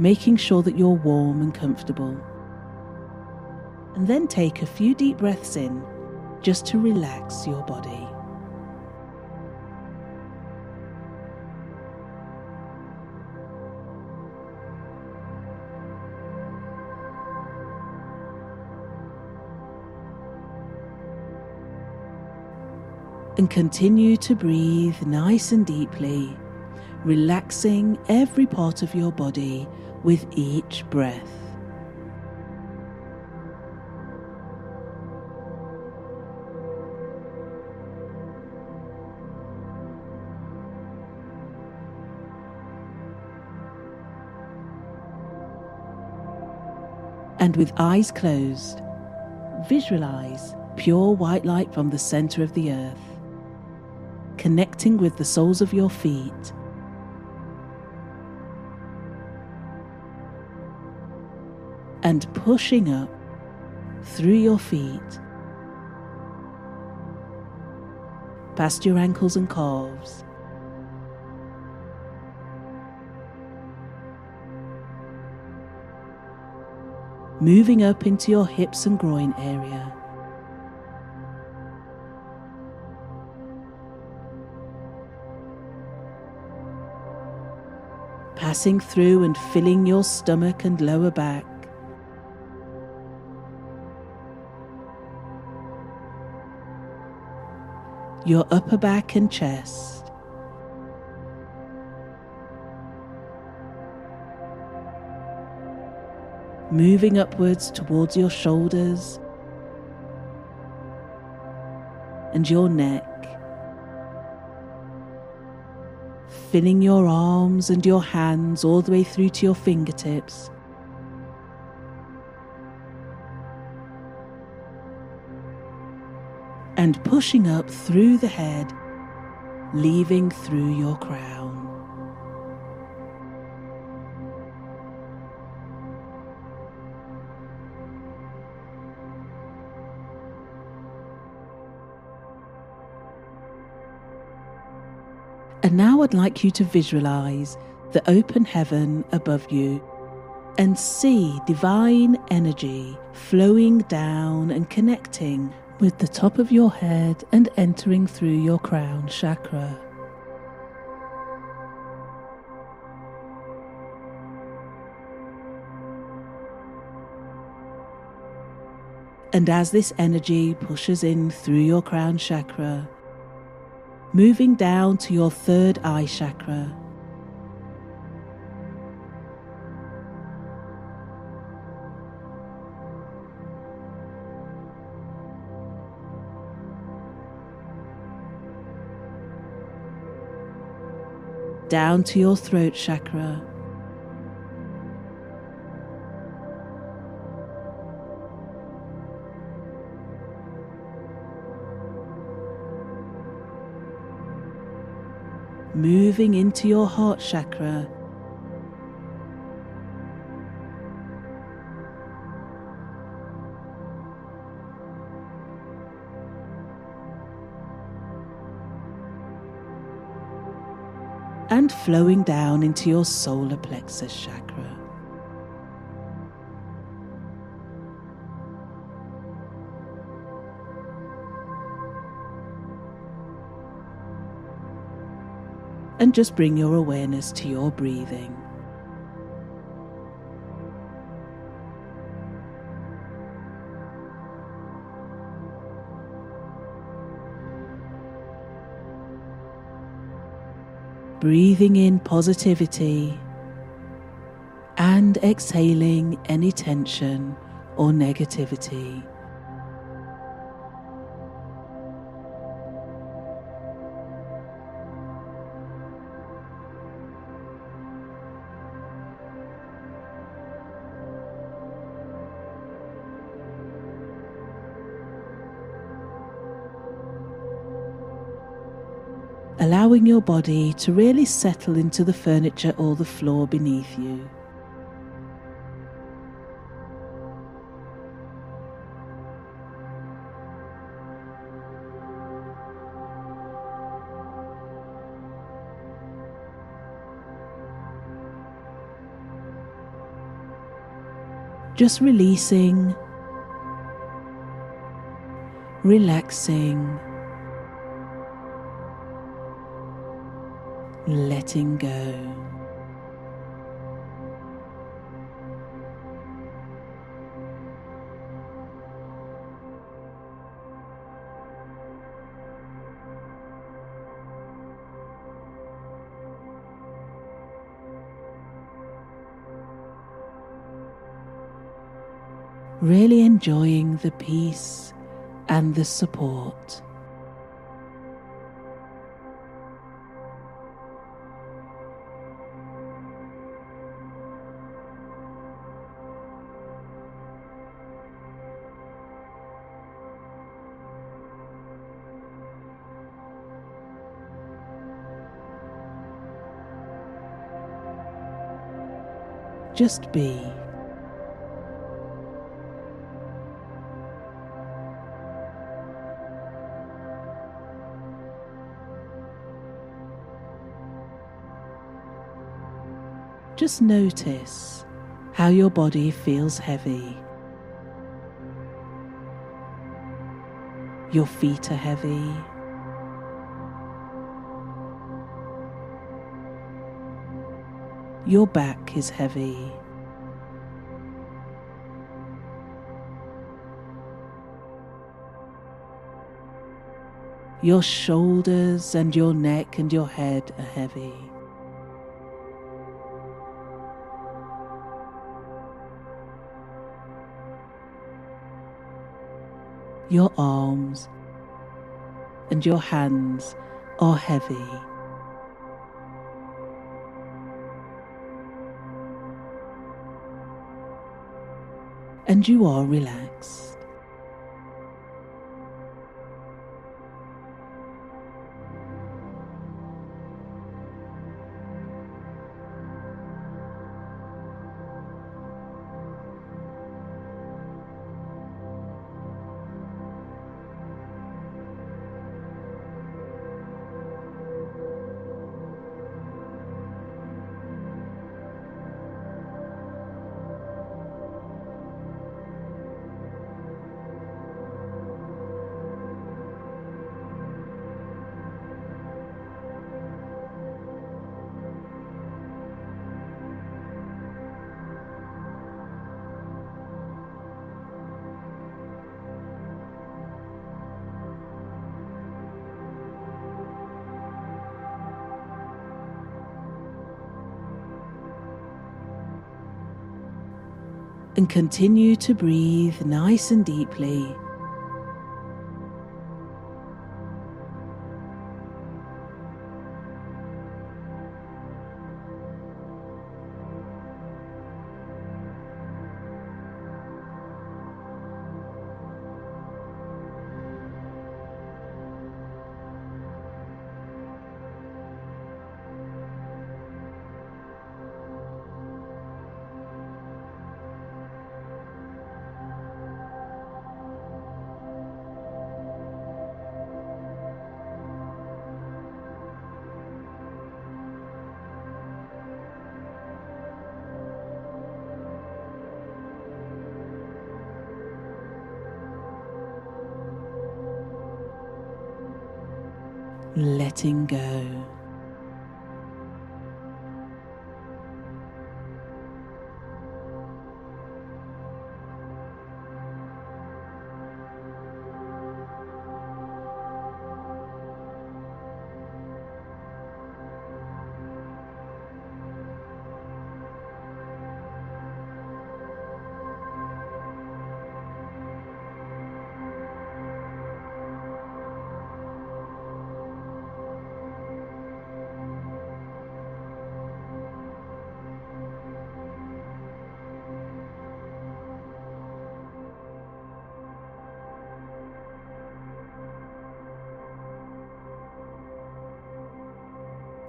making sure that you're warm and comfortable. And then take a few deep breaths in just to relax your body. and continue to breathe nice and deeply, relaxing every part of your body with each breath. And with eyes closed, visualize pure white light from the center of the earth connecting with the soles of your feet. And pushing up through your feet, past your ankles and calves. Moving up into your hips and groin area. passing through and filling your stomach and lower back. Your upper back and chest. Moving upwards towards your shoulders and your neck. filling your arms and your hands all the way through to your fingertips. And pushing up through the head, leaving through your crown. And now I'd like you to visualize the open heaven above you and see divine energy flowing down and connecting with the top of your head and entering through your crown chakra. And as this energy pushes in through your crown chakra, moving down to your third eye chakra. Down to your throat chakra. moving into your heart chakra. And flowing down into your solar plexus chakra. and just bring your awareness to your breathing. Breathing in positivity and exhaling any tension or negativity. Allowing your body to really settle into the furniture or the floor beneath you. just releasing, relaxing, letting go. really enjoying the peace and the support. Just be. Just notice how your body feels heavy. Your feet are heavy. Your back is heavy. Your shoulders and your neck and your head are heavy. your arms and your hands are heavy. And you are relaxed. And continue to breathe nice and deeply letting go.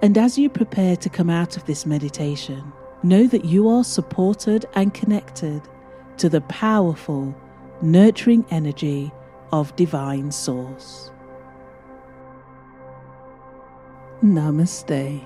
And as you prepare to come out of this meditation, know that you are supported and connected to the powerful, nurturing energy of Divine Source. Namaste.